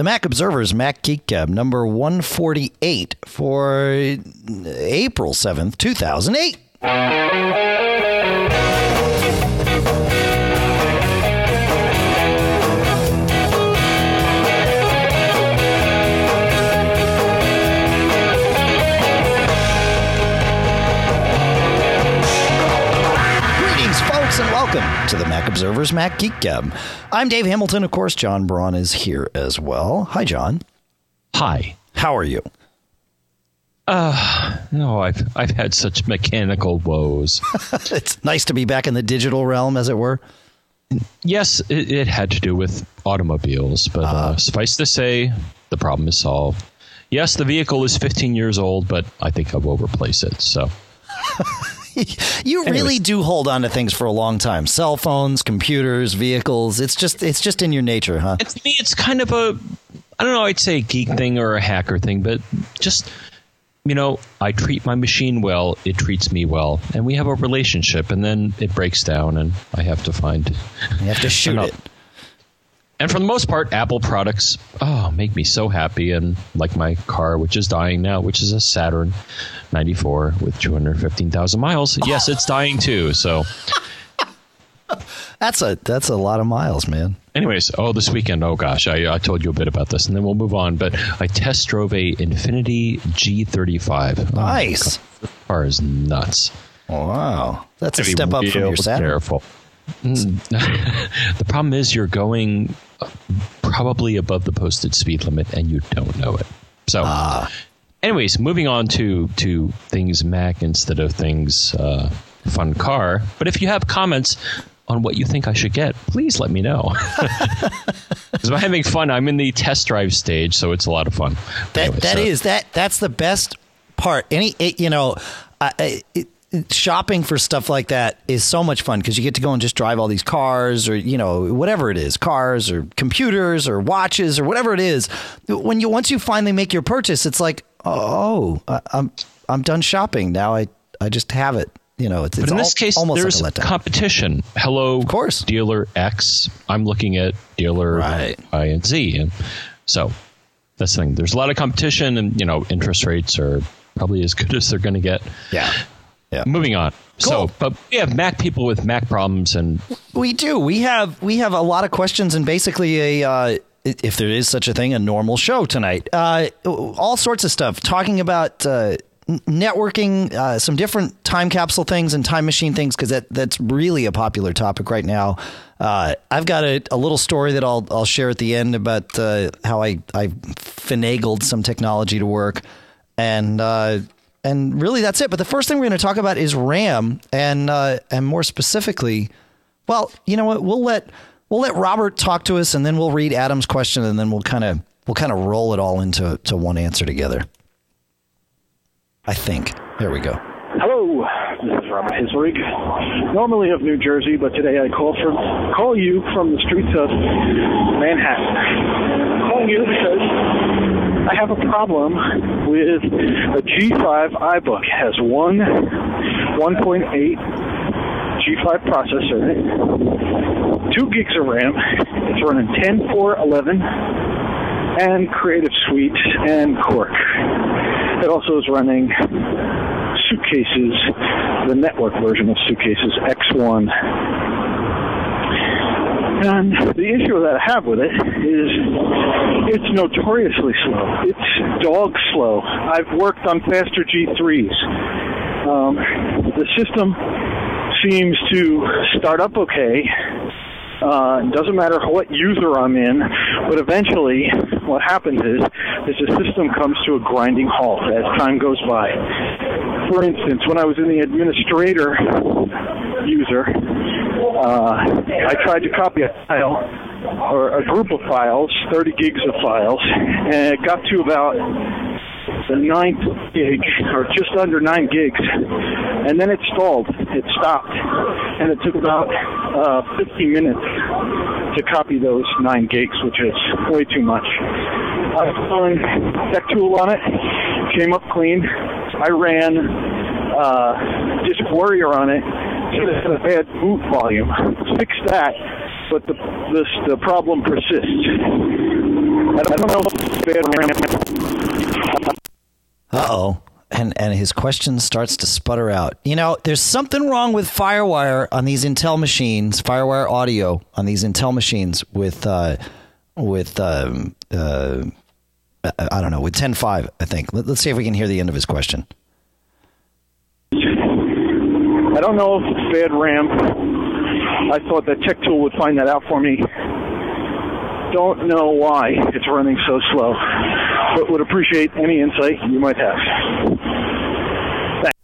The Mac Observer's Mac Geek Gab number 148 for April 7th, 2008. To the Mac Observer's Mac Geek Gab. I'm Dave Hamilton. Of course, John Braun is here as well. Hi, John. Hi. How are you? No, I've I've had such mechanical woes. it's nice to be back in the digital realm, as it were. yes, it, it had to do with automobiles, but uh, suffice to say, the problem is solved. Yes, the vehicle is 15 years old, but I think I will replace it. So You really do hold on to things for a long time. Cell phones, computers, vehicles. It's just it's just in your nature, huh? and to me, it's kind of a I don't know, I'd say a geek thing or a hacker thing, but just you know, I treat my machine well, it treats me well, and we have a relationship, and then it breaks down, and I have to find You have to shoot it. And for the most part, Apple products oh make me so happy. And like my car, which is dying now, which is a Saturn '94 with 215,000 miles. Yes, it's dying too. So, That's a that's a lot of miles, man. anyways, oh, this weekend, oh gosh, I, I told you a bit about this, and then we'll move on. But I test drove a Infiniti G35. Oh, Nice. this car is nuts. Wow, that's a step up from your Saturn. Careful. Mm. the problem is you're going probably above the posted speed limit and you don't know it. So, anyways, moving on to to things Mac instead of things uh, fun car. But if you have comments on what you think I should get, please let me know. Because I'm having fun. I'm in the test drive stage, so it's a lot of fun. That Anyway, that so- is that that's the best part. Any it, you know, I, I, it, shopping for stuff like that is so much fun because you get to go and just drive all these cars or you know whatever it is, cars or computers or watches or whatever it is. When you once you finally make your purchase, it's like oh, I, I'm I'm done shopping now. I I just have it. You know, it's, it's But in this al- case, almost there's like a competition. Hello, Of course. dealer X. I'm looking at dealer Right. Y and Z, and so that's the thing. There's a lot of competition, and you know, interest rates are probably as good as they're going to get. yeah, yeah. Moving on. Cool. So, but we have Mac people with Mac problems, and We do. We have we have a lot of questions and basically a uh, if there is such a thing, a normal show tonight. Uh, all sorts of stuff talking about uh, networking, uh, some different time capsule things and time machine things because that that's really a popular topic right now. Uh, I've got a, a little story that I'll I'll share at the end about uh, how I I finagled some technology to work and. And really, that's it. But the first thing we're going to talk about is RAM, and uh, and more specifically, well, you know what? We'll let we'll let Robert talk to us, and then we'll read Adam's question, and then we'll kind of we'll kind of roll it all into to one answer together. I think. There we go. Hello, this is Robert Hisrig, normally of New Jersey, but today I call from call you from the streets of Manhattan. I'm calling you because I have a problem with a G5 iBook. It has one 1.8 G5 processor in it, two gigs of RAM. It's running 10, 4, 11, and Creative Suite and Quark. It also is running Suitcases, the network version of Suitcases X1. And the issue that I have with it is it's notoriously slow. It's dog slow. I've worked on faster G3s. Um, the system seems to start up okay. Uh, doesn't matter what user I'm in, but eventually what happens is, is the system comes to a grinding halt as time goes by. For instance, when I was in the administrator user, uh, I tried to copy a file or a group of files, 30 gigs of files, and it got to about the ninth gig, or just under nine gigs, and then it stalled. It stopped, and it took about uh, 15 minutes to copy those nine gigs, which is way too much. I found Tech Tool on it, came up clean. I ran uh, Disk Warrior on it, it had boot volume. Fixed that, but the this, the problem persists. I don't know if bad Uh oh. And, and his question starts to sputter out. You know, there's something wrong with FireWire on these Intel machines, FireWire audio on these Intel machines with uh, with um, uh, I don't know with 10.5. I think. Let, us see if we can hear the end of his question. I don't know if it's bad RAM. I thought that Tech Tool would find that out for me. Don't know why it's running so slow, but would appreciate any insight you might have. Thanks.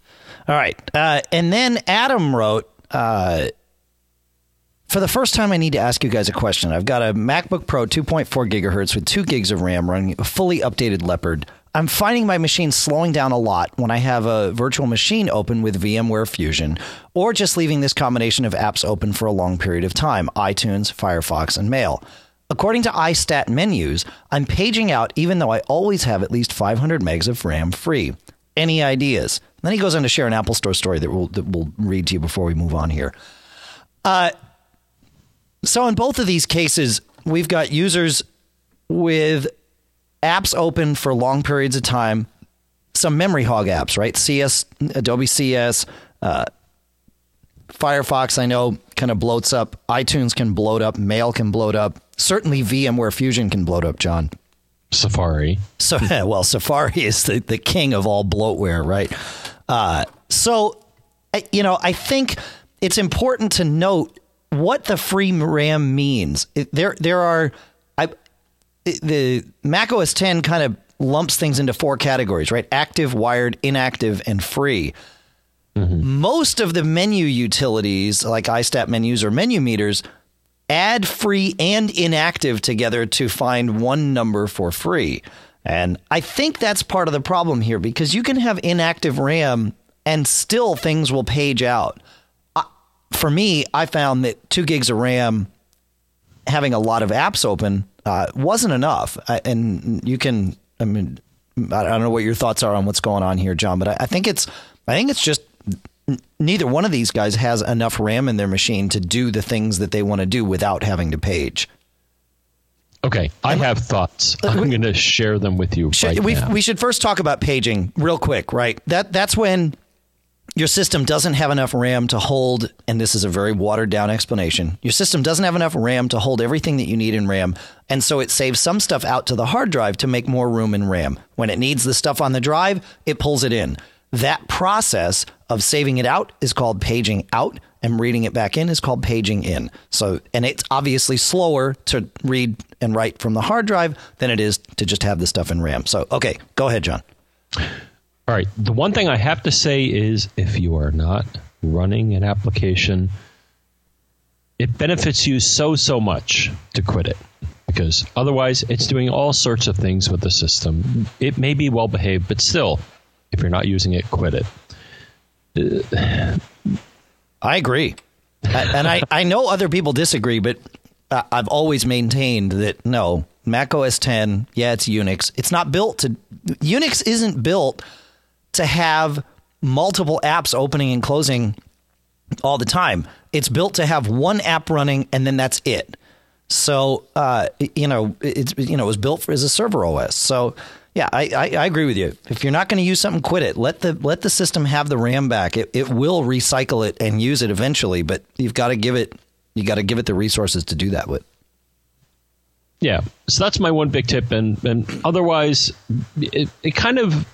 All right. Uh, and then Adam wrote, uh, for the first time, I need to ask you guys a question. I've got a MacBook Pro 2.4 gigahertz with 2 gigs of RAM running a fully updated Leopard. I'm finding my machine slowing down a lot when I have a virtual machine open with VMware Fusion, or just leaving this combination of apps open for a long period of time iTunes, Firefox, and Mail. According to iStat menus, I'm paging out even though I always have at least 500 megs of RAM free. Any ideas? then he goes on to share an Apple Store story that we'll, that we'll read to you before we move on here. Uh, so, in both of these cases, we've got users with apps open for long periods of time, some memory hog apps, right? CS, Adobe CS, uh, Firefox, I know, kind of bloats up. iTunes can bloat up. Mail can bloat up. Certainly, VMware Fusion can bloat up, John. Safari. So, well, Safari is the, the king of all bloatware, right? Uh, so, you know, I think it's important to note what the free RAM means. There, there are the Mac OS 10 kind of lumps things into four categories, right? Active, wired, inactive, and free. Mm-hmm. Most of the menu utilities, like iStat menus or menu meters, add free and inactive together to find one number for free. And I think that's part of the problem here because you can have inactive RAM and still things will page out. for me, I found that two gigs of RAM having a lot of apps open uh, wasn't enough. and you can, I mean, I don't know what your thoughts are on what's going on here, John, but I, I think it's, I think it's just neither one of these guys has enough RAM in their machine to do the things that they want to do without having to page. Okay, I have thoughts. I'm going to share them with you. Should, right we, we should first talk about paging real quick, right? That that's when your system doesn't have enough RAM to hold, and this is a very watered down explanation. Your system doesn't have enough RAM to hold everything that you need in RAM, and so it saves some stuff out to the hard drive to make more room in RAM. When it needs the stuff on the drive, it pulls it in. That process of saving it out is called paging out, and reading it back in is called paging in. So, and it's obviously slower to read and write from the hard drive than it is to just have the stuff in RAM. So, okay, go ahead, John. All right. The one thing I have to say is if you are not running an application, it benefits you so, so much to quit it because otherwise it's doing all sorts of things with the system. It may be well behaved, but still, if you're not using it, quit it. I agree. and I, I know other people disagree, but I've always maintained that no, Mac OS 10, yeah, it's Unix. It's not built to, Unix isn't built to have multiple apps opening and closing all the time. It's built to have one app running and then that's it. So uh, you know, it's you know, it was built for, as a server OS. So yeah, I, I, I agree with you. If you're not going to use something, quit it. Let the let the system have the RAM back. It it will recycle it and use it eventually, but you've got to give it you got to give it the resources to do that with. Yeah, so that's my one big tip, and and otherwise, it it kind of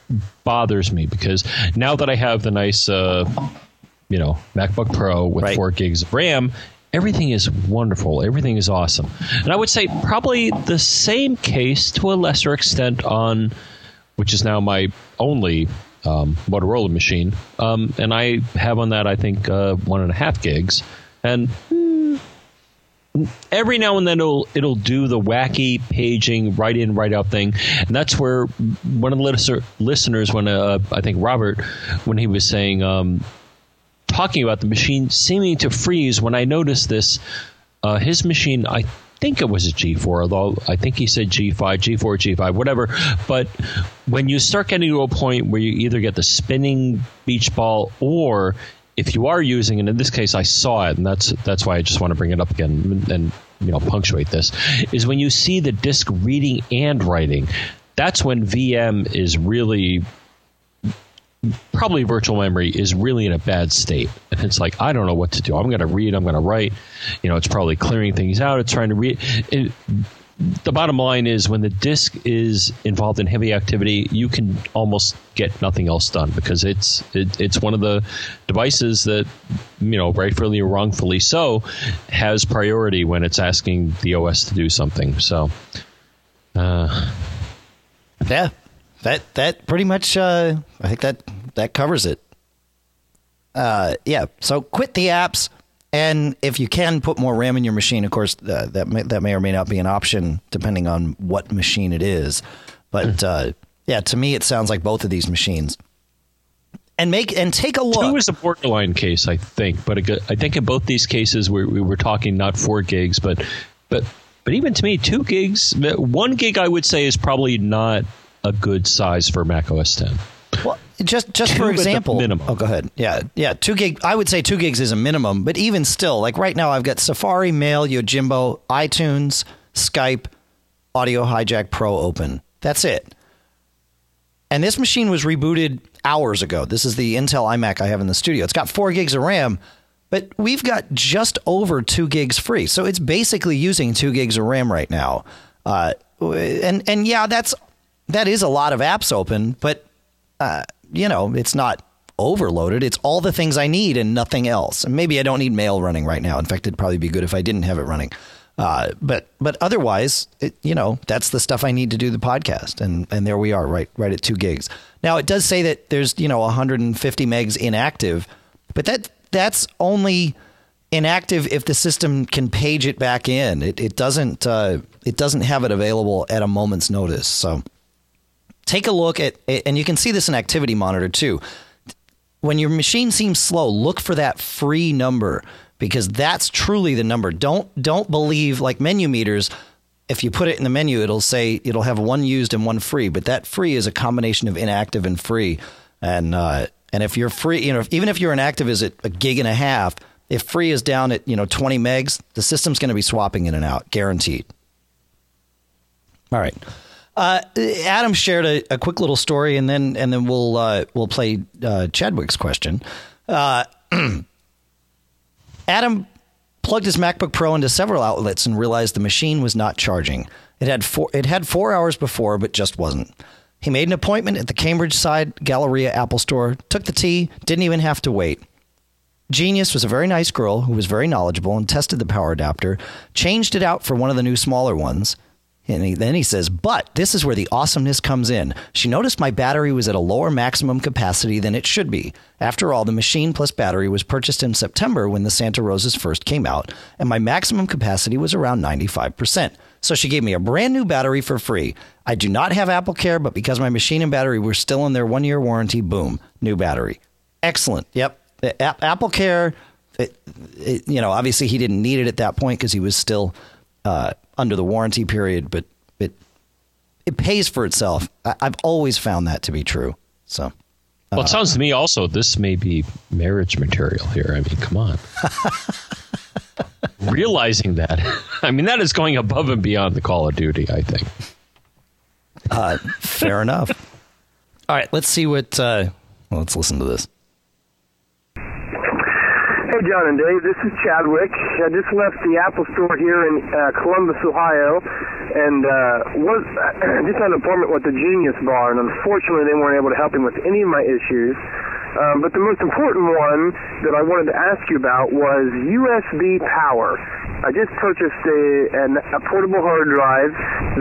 bothers me because now that I have the nice, uh, you know, MacBook Pro with right. four gigs of RAM, everything is wonderful, everything is awesome, and I would say probably the same case to a lesser extent on, which is now my only um, Motorola machine, um, and I have on that I think uh, one and a half gigs, and every now and then it'll it'll do the wacky paging right in right out thing and that's where one of the listeners when uh, i think robert when he was saying um, talking about the machine seeming to freeze when i noticed this uh, his machine i think it was a G4, although I think he said G5, G4, G5, whatever. But when you start getting to a point where you either get the spinning beach ball or if you are using, and in this case, I saw it, and that's that's why I just want to bring it up again. And you know punctuate this is when you see the disk reading and writing. That's when VM is really probably virtual memory is really in a bad state. And it's like, I don't know what to do. I'm going to read, I'm going to write. You know, it's probably clearing things out, it's trying to read. The bottom line is when the disk is involved in heavy activity, you can almost get nothing else done because it's it, it's one of the devices that you know rightfully or wrongfully so has priority when it's asking the OS to do something. So, uh, yeah, that that pretty much uh, I think that that covers it. Uh, yeah, so quit the apps, and if you can put more RAM in your machine, of course uh, that may, that may or may not be an option depending on what machine it is. But hmm. uh, yeah, to me it sounds like both of these machines. And make and take a look. Two is a borderline case, I think, but I think in both these cases we, we were talking not four gigs, but but but even to me, two gigs, one gig, I would say is probably not a good size for Mac OS 10. Well, just just for example, minimum. Oh, go ahead. Yeah, yeah. Two gig. I would say two gigs is a minimum, but even still, like right now, I've got Safari, Mail, Yojimbo, iTunes, Skype, Audio Hijack Pro open. That's it. And this machine was rebooted hours ago. This is the Intel iMac I have in the studio. It's got four gigs of RAM, but we've got just over two gigs free. So it's basically using two gigs of RAM right now. Uh, and and yeah, that's that is a lot of apps open, but uh, you know, it's not overloaded. It's all the things I need and nothing else. And maybe I don't need mail running right now. In fact, it'd probably be good if I didn't have it running. Uh, but but otherwise, it, you know, that's the stuff I need to do the podcast, and and there we are, right right at two gigs. Now it does say that there's you know 150 megs inactive, but that that's only inactive if the system can page it back in. It it doesn't uh, it doesn't have it available at a moment's notice. So take a look at, and you can see this in Activity Monitor too. When your machine seems slow, look for that free number because that's truly the number. Don't don't believe like menu meters. If you put it in the menu, it'll say it'll have one used and one free, but that free is a combination of inactive and free. And uh, and if you're free, you know, even if your inactive is at a gig and a half, if free is down at you know 20 megs, the system's going to be swapping in and out, guaranteed. All right. Uh, Adam shared a, a, quick little story, and then and then we'll uh, we'll play uh, Chadwick's question. Uh, Adam plugged his MacBook Pro into several outlets and realized the machine was not charging. It had four it had four hours before, but just wasn't. He made an appointment at the Cambridge side Galleria Apple Store, took the T, didn't even have to wait. Genius was a very nice girl who was very knowledgeable and tested the power adapter, changed it out for one of the new smaller ones. And he, then he says, but this is where the awesomeness comes in. She noticed my battery was at a lower maximum capacity than it should be. After all, the machine plus battery was purchased in September when the Santa Rosas first came out, and my maximum capacity was around 95%. So she gave me a brand new battery for free. I do not have Apple Care, but because my machine and battery were still in their one year warranty, boom, new battery. Excellent. Yep. Apple Care, it, it, you know, obviously he didn't need it at that point because he was still uh, under the warranty period, but it it pays for itself. I, have always found that to be true. So. Uh, well, it sounds to me also this may be marriage material here. I mean, come on. Realizing that, I mean, that is going above and beyond the Call of Duty. I think. Uh, fair enough. All right, let's see what. Uh, well, let's listen to this. John and Dave, this is Chadwick. I just left the Apple store here in uh, Columbus, Ohio, and uh, was just had an appointment with the Genius Bar, and unfortunately they weren't able to help me with any of my issues. Um, but the most important one that I wanted to ask you about was USB power. I just purchased a, an, a portable hard drive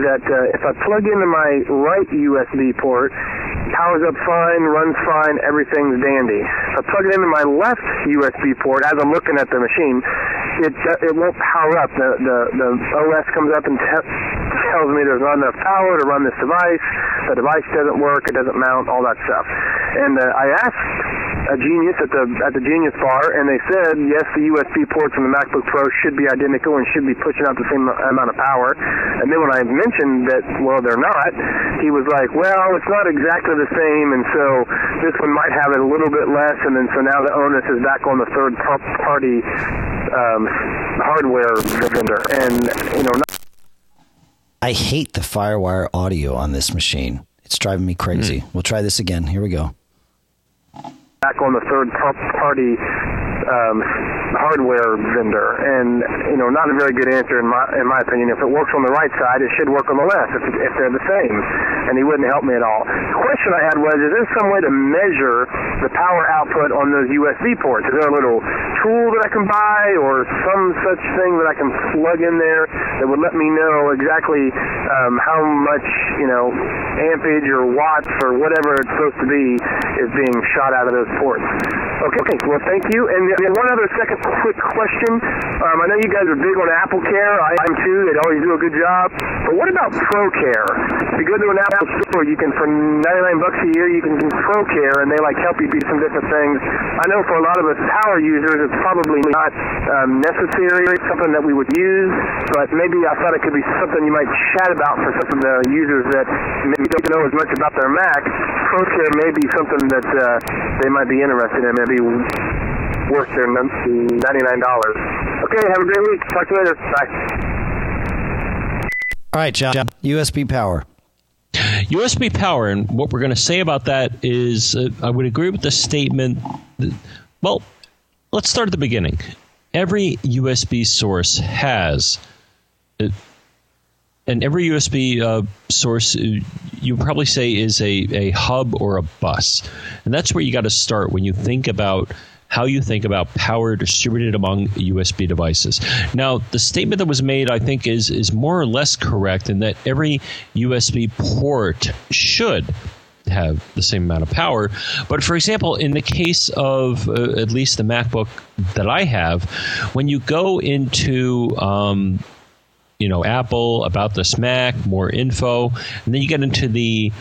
that uh, if I plug into my right USB port, powers up fine, runs fine, everything's dandy. If I plug it into my left USB port as I'm looking at the machine, it uh, it won't power up. The the, the OS comes up and te- tells me there's not enough power to run this device. The device doesn't work. It doesn't mount. All that stuff. And uh, I asked a genius at the at the Genius Bar, and they said yes, the USB ports on the MacBook Pro should be identical and should be pushing out the same amount of power. And then when I mentioned that, well, they're not, he was like, well, it's not exactly the same, and so this one might have it a little bit less, and then so now the onus is back on the third party um, hardware vendor, and you know. Not- I hate the FireWire audio on this machine. It's driving me crazy. Mm. We'll try this again. Here we go. Back on the third party um, hardware vendor, and you know, not a very good answer in my in my opinion. If it works on the right side, it should work on the left if, if they're the same. And he wouldn't help me at all. The question I had was, is there some way to measure the power output on those USB ports? Is there a little tool that I can buy, or some such thing that I can plug in there that would let me know exactly um, how much you know ampage or watts or whatever it's supposed to be is being shot out of those ports? Okay, okay. Well, thank you. And one other second quick question. Um, I know you guys are big on Apple Care. I am too. They always do a good job. But what about ProCare? If you go to an Apple store, you can for 99 bucks a year, you can do ProCare, and they like help you do some different things. I know for a lot of us power users, it's probably not um, necessary, something that we would use. But maybe I thought it could be something you might chat about for some of the users that maybe don't know as much about their Mac. ProCare may be something that uh, they might be interested in. Maybe worth their $99. Okay, have a great week. Talk to you later. Bye. All right, John. USB power. USB power, and what we're going to say about that is uh, I would agree with the statement. That, well, let's start at the beginning. Every USB source has. Uh, and every USB uh, source, uh, you probably say, is a, a hub or a bus. And that's where you got to start when you think about how you think about power distributed among USB devices. Now, the statement that was made, I think, is is more or less correct in that every USB port should have the same amount of power. But for example, in the case of uh, at least the MacBook that I have, when you go into um, you know Apple about this Mac, more info, and then you get into the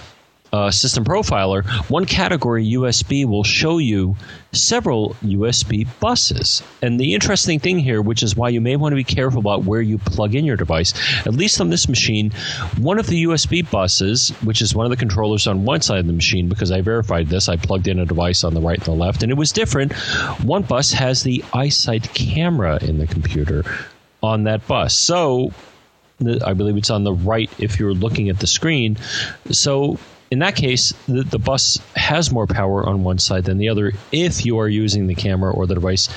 uh, system profiler, one category USB will show you several USB buses. And the interesting thing here, which is why you may want to be careful about where you plug in your device, at least on this machine, one of the USB buses, which is one of the controllers on one side of the machine, because I verified this, I plugged in a device on the right and the left, and it was different. One bus has the iSight camera in the computer on that bus. So I believe it's on the right if you're looking at the screen. So in that case, the, the, bus has more power on one side than the other if you are using the camera or the device.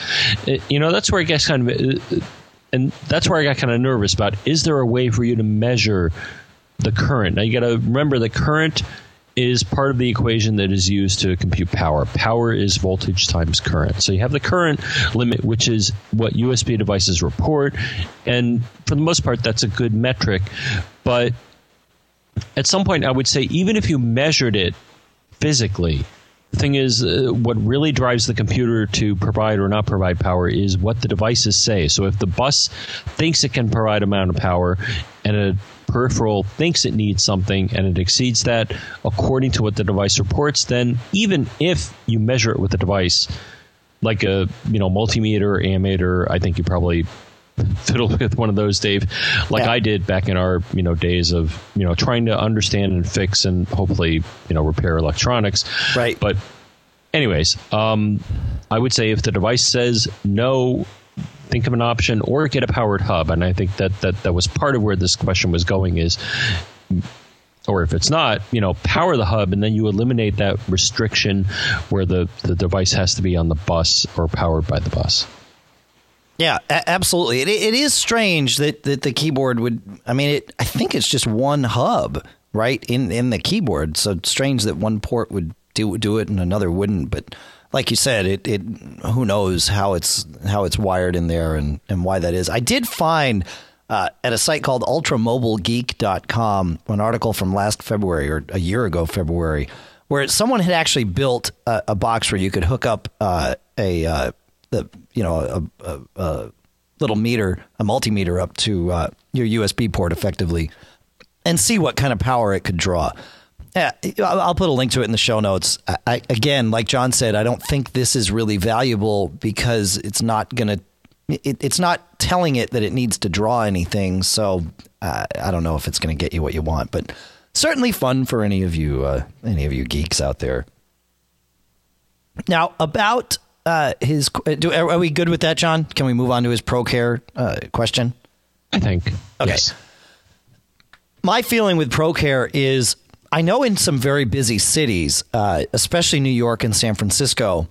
It, you know, that's where it gets kind of, uh, and that's where I got kind of nervous about is there a way for you to measure the current? Now, you got to remember the current is part of the equation that is used to compute power. Power is voltage times current. So you have the current limit, which is what USB devices report. And for the most part, that's a good metric. But at some point, I would say, even if you measured it physically, the thing is, uh, what really drives the computer to provide or not provide power is what the devices say. So if the bus thinks it can provide a amount of power and a peripheral thinks it needs something and it exceeds that according to what the device reports, then even if you measure it with the device, like a you know multimeter, ammeter, I think you probably fiddle with one of those, Dave, like yeah. I did back in our you know days of you know trying to understand and fix and hopefully you know repair electronics. Right. But anyways, um, I would say if the device says no, think of an option or get a powered hub, and I think that that that was part of where this question was going is. Or if it's not, you know, power the hub, and then you eliminate that restriction where the, the device has to be on the bus or powered by the bus. Yeah, a- absolutely. It, it is strange that, that the keyboard would. I mean, it. I think it's just one hub, right in in the keyboard. So strange that one port would do do it and another wouldn't. But like you said, it it who knows how it's how it's wired in there and and why that is. I did find. Uh, at a site called ultramobilegeek.com, an article from last February or a year ago, February, where someone had actually built a, a box where you could hook up uh, a uh, the you know a, a, a little meter, a multimeter up to uh, your USB port effectively, and see what kind of power it could draw. Yeah, I'll put a link to it in the show notes. I, again, like John said, I don't think this is really valuable because it's not going to. It's not telling it that it needs to draw anything. So uh, I don't know if it's going to get you what you want, but certainly fun for any of you, uh, any of you geeks out there. Now about uh, his? Do, are we good with that, John? Can we move on to his ProCare uh, question? I think. Okay. Yes. My feeling with ProCare is I know in some very busy cities, uh, especially New York and San Francisco,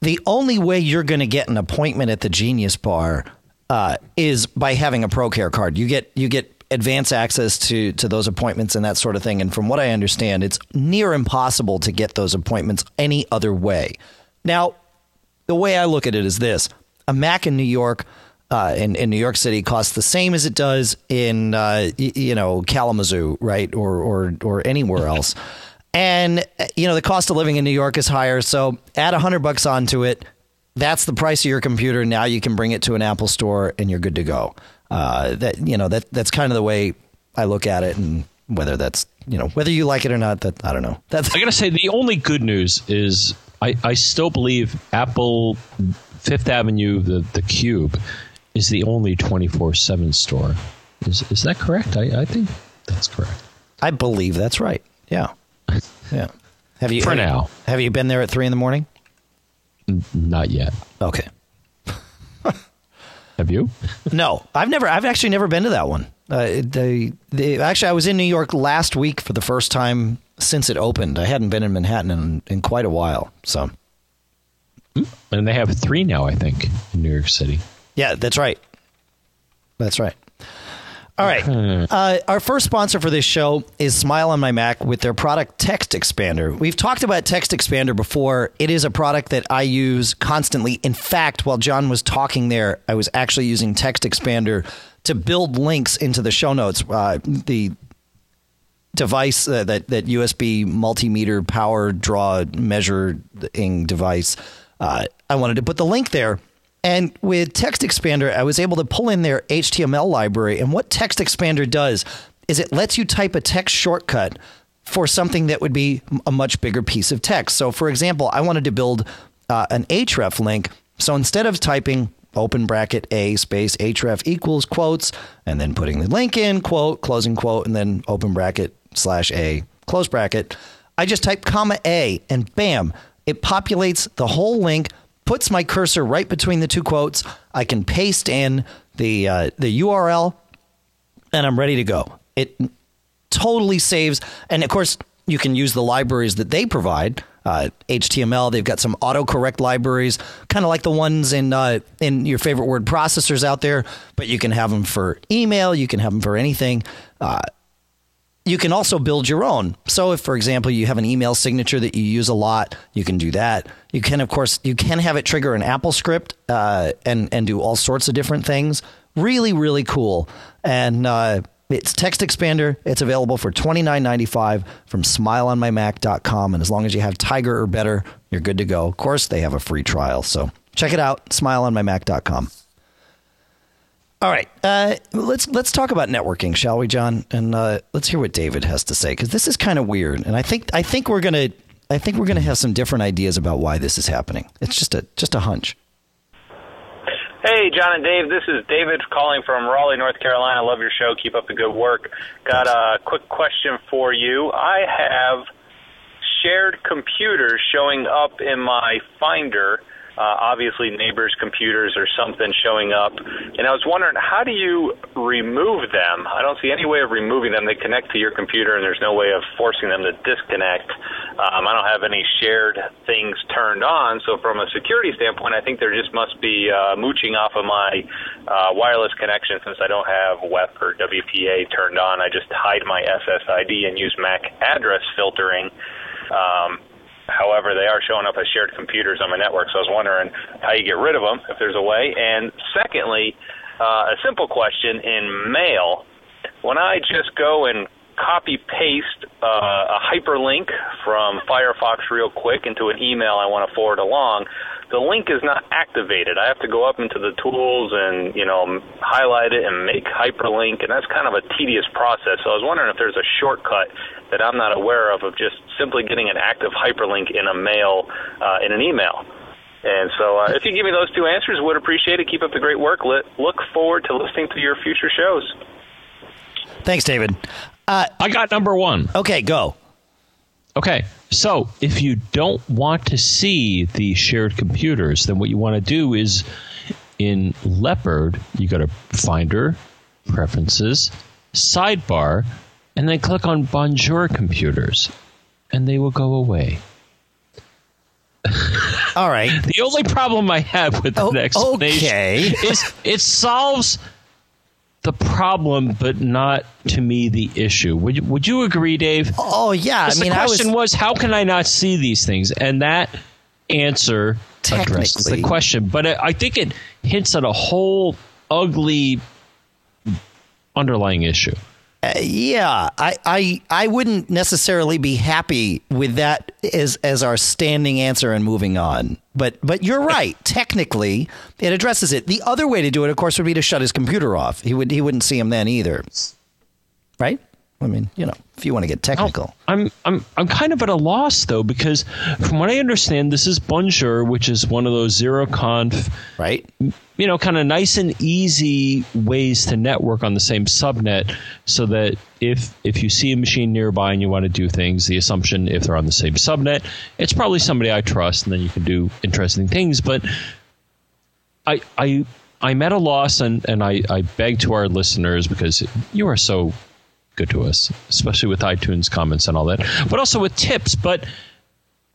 the only way you're going to get an appointment at the Genius Bar uh, is by having a ProCare card. You get you get advance access to to those appointments and that sort of thing. And from what I understand, it's near impossible to get those appointments any other way. Now, the way I look at it is this: a Mac in New York uh, in, in New York City costs the same as it does in uh, y- you know Kalamazoo, right, or or or anywhere else. And you know the cost of living in New York is higher, so add a hundred bucks onto it. That's the price of your computer. Now you can bring it to an Apple store and you're good to go. Uh, that you know that that's kind of the way I look at it, and whether that's you know whether you like it or not, that I don't know. That's I gotta say, the only good news is I, I still believe Apple Fifth Avenue, the the Cube, is the only twenty four seven store. Is is that correct? I, I think that's correct. I believe that's right. Yeah, yeah. Have you For have, now. Have you been there at three in the morning? Not yet. Okay. Have you? No, I've never. I've actually never been to that one. Uh, the, the actually, I was in New York last week for the first time since it opened. I hadn't been in Manhattan in, in quite a while. So And they have three now, I think, in New York City. yeah, that's right. That's right. All right. Uh, our first sponsor for this show is Smile on My Mac with their product Text Expander. We've talked about Text Expander before. It is a product that I use constantly. In fact, while John was talking there, I was actually using Text Expander to build links into the show notes. Uh, the device uh, that that USB multimeter power draw measuring device. Uh, I wanted to put the link there, and with Text Expander, I was able to pull in their HTML library. And what Text Expander does is it lets you type a text shortcut for something that would be a much bigger piece of text. So, for example, I wanted to build uh, an href link. So instead of typing open bracket a space href equals quotes and then putting the link in quote closing quote and then open bracket slash a close bracket i just type comma a and bam it populates the whole link puts my cursor right between the two quotes i can paste in the uh, the url and i'm ready to go it totally saves. And of course, you can use the libraries that they provide. Uh, HTML, they've got some autocorrect libraries, kind of like the ones in uh, in your favorite word processors out there. But you can have them for email. You can have them for anything. Uh, you can also build your own. So, if, for example, you have an email signature that you use a lot, you can do that. You can, of course, you can have it trigger an Apple script uh, and and do all sorts of different things. Really, really cool. And uh, it's Text Expander. It's available for twenty nine ninety five from SmileOnMyMac.com. And as long as you have Tiger or better, you're good to go. Of course, they have a free trial. So check it out. SmileOnMyMac.com. All right, uh, let's let's talk about networking, shall we, John? And uh, let's hear what David has to say because this is kind of weird, and I think I think we're gonna I think we're gonna have some different ideas about why this is happening. It's just a just a hunch. Hey, John and Dave. This is David calling from Raleigh, North Carolina. Love your show. Keep up the good work. Got a quick question for you. I have shared computers showing up in my Finder. Uh, obviously, neighbors' computers or something showing up. And I was wondering, how do you remove them? I don't see any way of removing them. They connect to your computer, and there's no way of forcing them to disconnect. Um, I don't have any shared things turned on. So, from a security standpoint, I think there just must be uh, mooching off of my uh, wireless connection since I don't have WEP or WPA turned on. I just hide my SSID and use MAC address filtering. Um, However, they are showing up as shared computers on my network, so I was wondering how you get rid of them, if there's a way. And secondly, uh, a simple question in mail, when I just go and copy paste uh, a hyperlink from Firefox real quick into an email I want to forward along, the link is not activated. I have to go up into the tools and you know highlight it and make hyperlink, and that's kind of a tedious process. So I was wondering if there's a shortcut that I'm not aware of of just simply getting an active hyperlink in a mail uh, in an email. And so, uh, if you give me those two answers, would appreciate it. Keep up the great work. Look forward to listening to your future shows. Thanks, David. I got number one. Okay, go. Okay, so if you don't want to see the shared computers, then what you want to do is in Leopard, you go to Finder, Preferences, Sidebar, and then click on Bonjour Computers, and they will go away. All right. The only problem I have with Oh, the explanation okay. is it solves the problem, but not to me the issue. Would you, would you agree, Dave? Oh yeah. I mean, the I was question was, how can I not see these things? And that answer addresses the question. But I I think it hints at a whole ugly underlying issue. Yeah. I, I I wouldn't necessarily be happy with that as as our standing answer and moving on. But but you're right. Technically, it addresses it. The other way to do it, of course, would be to shut his computer off. He would he wouldn't see him then either. Right? I mean, you know, if you want to get technical. Oh, I'm I'm I'm kind of at a loss though because from what I understand, this is Bonjour, which is one of those zero conf Right? you know, kind of nice and easy ways to network on the same subnet so that if if you see a machine nearby and you want to do things, the assumption if they're on the same subnet, it's probably somebody I trust and then you can do interesting things. But I I I'm at a loss and, and I, I beg to our listeners because you are so good to us, especially with iTunes comments and all that, but also with tips. But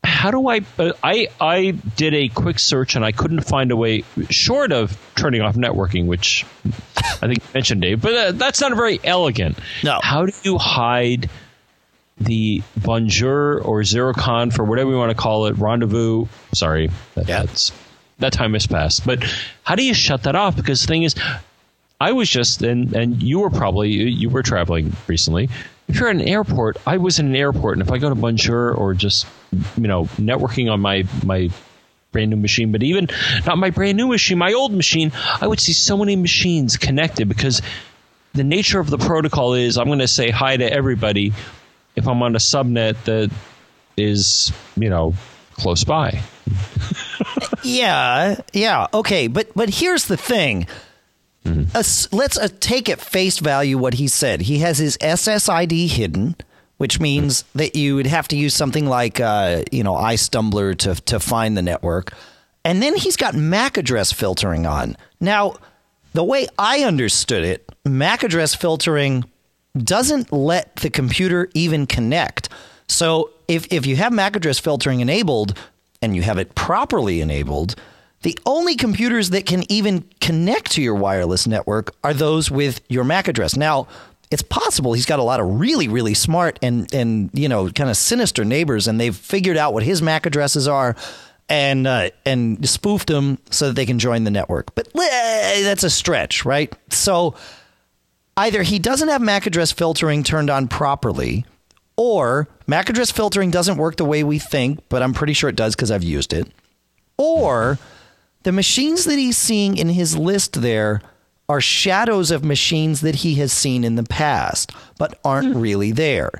how do I, I I did a quick search and I couldn't find a way short of turning off networking, which I think you mentioned Dave, but uh, that's not very elegant. No. How do you hide the Bonjour or Zeroconf or whatever you want to call it, rendezvous? Sorry, that, Yeah. that's that time has passed. But how do you shut that off? Because the thing is, I was just and and you were probably you, were traveling recently. If you're at an airport, I was in an airport, and if I go to Bonjour or just you know networking on my my brand new machine, but even not my brand new machine, my old machine, I would see so many machines connected because the nature of the protocol is I'm going to say hi to everybody if I'm on a subnet that is you know close by. Yeah, yeah, okay, but but here's the thing. Us- let's uh, take at face value what he said. He has his SSID hidden, which means that you would have to use something like uh, you know iStumbler to to find the network, and then he's got MAC address filtering on. Now, the way I understood it, MAC address filtering doesn't let the computer even connect. So if, if you have MAC address filtering enabled and you have it properly enabled, the only computers that can even connect to your wireless network are those with your MAC address. Now, it's possible he's got a lot of really, really smart and, and you know, kind of sinister neighbors, and they've figured out what his MAC addresses are and uh, and spoofed them so that they can join the network. But that's a stretch, right? So either he doesn't have MAC address filtering turned on properly, or MAC address filtering doesn't work the way we think, but I'm pretty sure it does because I've used it, or the machines that he's seeing in his list there are shadows of machines that he has seen in the past, but aren't really there.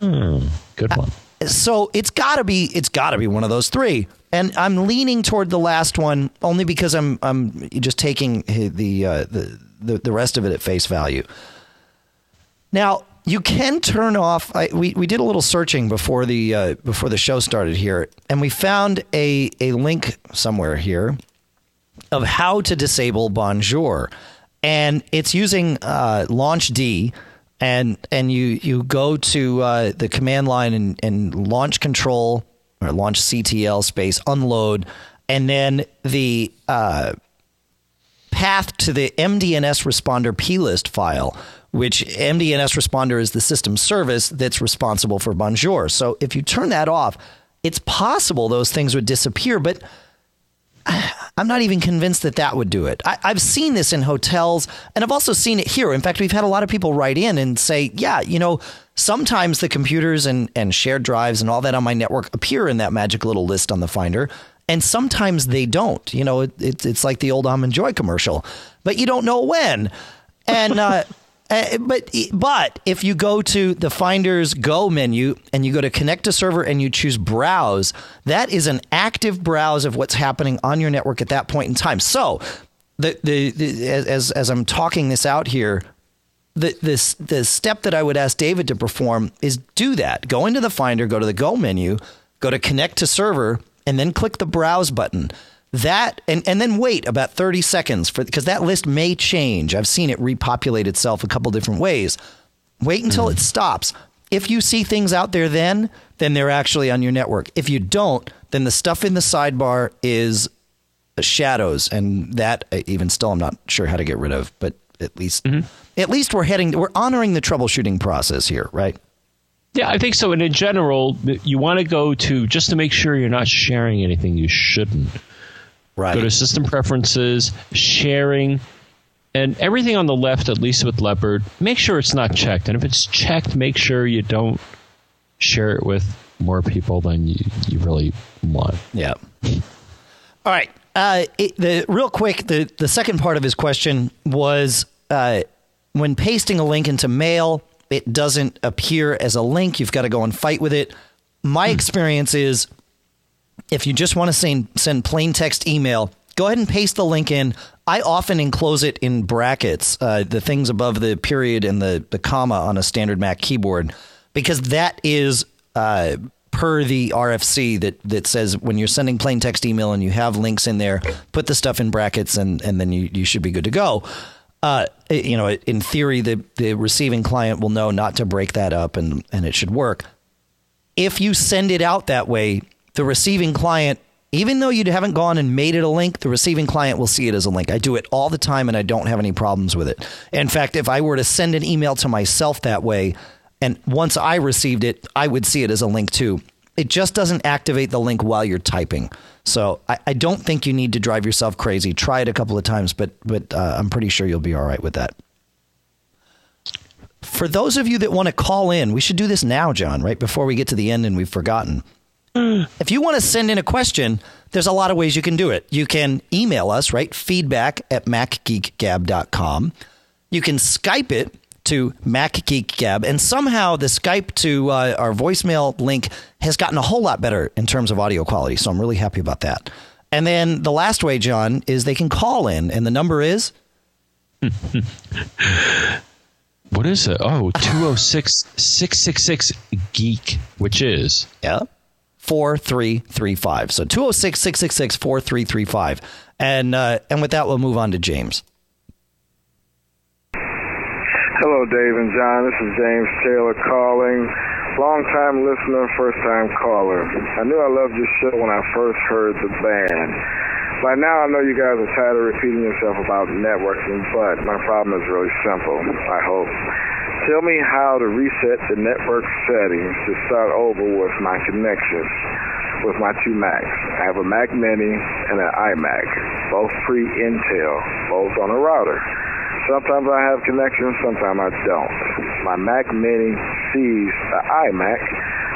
Good one. so it's got to be it's got to be one of those three. And i'm leaning toward the last one only because i'm i'm just taking the uh, the, the the rest of it at face value. Now you can turn off I, we, we did a little searching before the uh, before the show started here and we found a a link somewhere here of how to disable Bonjour, and it's using uh, launchd, and and you you go to uh, the command line and, and launch control or launch CTL space unload, and then the uh, path to the MDNS responder plist file, which MDNS responder is the system service that's responsible for Bonjour. So if you turn that off, it's possible those things would disappear, but I'm not even convinced that that would do it. I, I've seen this in hotels, and I've also seen it here. In fact, we've had a lot of people write in and say, "Yeah, you know, sometimes the computers and and shared drives and all that on my network appear in that magic little list on the Finder, and sometimes they don't. You know, it, it's it's like the old Almond Joy commercial, but you don't know when." And uh, uh, but but if you go to the Finder's Go menu and you go to connect to server and you choose browse, that is an active browse of what's happening on your network at that point in time. So the the, the as as I'm talking this out here, the this the step that I would ask David to perform is do that. Go into the Finder, go to the Go menu, go to Connect to Server, and then click the Browse button. That and, and then wait about 30 seconds for because that list may change. I've seen it repopulate itself a couple different ways. Wait until it mm. stops. If you see things out there then, then they're actually on your network. If you don't, then the stuff in the sidebar is uh, shadows and that uh, even still I'm not sure how to get rid of, but at least mm-hmm. at least we're heading we're honoring the troubleshooting process here, right? Yeah, I think so. And in general, you want to go to just to make sure you're not sharing anything you shouldn't. Right. Go to system preferences, sharing, and everything on the left, at least with Leopard, make sure it's not checked. And if it's checked, make sure you don't share it with more people than you, you really want. Yeah. All right. Uh, it, the real quick, the the second part of his question was uh, when pasting a link into mail, it doesn't appear as a link. You've got to go and fight with it. My experience is, if you just want to send send plain text email, go ahead and paste the link in. I often enclose it in brackets, uh, the things above the period and the the comma on a standard Mac keyboard, because that is uh, per the RFC that that says when you're sending plain text email and you have links in there, put the stuff in brackets and and then you you should be good to go. Uh, you know, in theory, the the receiving client will know not to break that up and and it should work. If you send it out that way, the receiving client, even though you haven't gone and made it a link, the receiving client will see it as a link. I do it all the time and I don't have any problems with it. In fact, if I were to send an email to myself that way, and once I received it, I would see it as a link too. It just doesn't activate the link while you're typing. So I, I don't think you need to drive yourself crazy. Try it a couple of times, but but uh, I'm pretty sure you'll be all right with that. For those of you that want to call in, we should do this now, John, right before we get to the end and we've forgotten. If you want to send in a question, there's a lot of ways you can do it. You can email us, right? Feedback at macgeekgab.com. You can Skype it to MacGeekGab, and somehow the Skype to uh, our voicemail link has gotten a whole lot better in terms of audio quality. So I'm really happy about that. And then the last way, John, is they can call in, and the number is What is it? Oh, 206 666 Geek, which is. yeah, 4335. So 206 666 4335. And uh, and with that, we'll move on to James. Hello, Dave and John. This is James Taylor calling. Long time listener, first time caller. I knew I loved your show when I first heard the band. By now, I know you guys are tired of repeating yourself about networking, but my problem is really simple, I hope. Tell me how to reset the network settings to start over with my connections with my two Macs. I have a Mac Mini and an iMac, both pre-Intel, both on a router. Sometimes I have connections, sometimes I don't. My Mac Mini sees the iMac,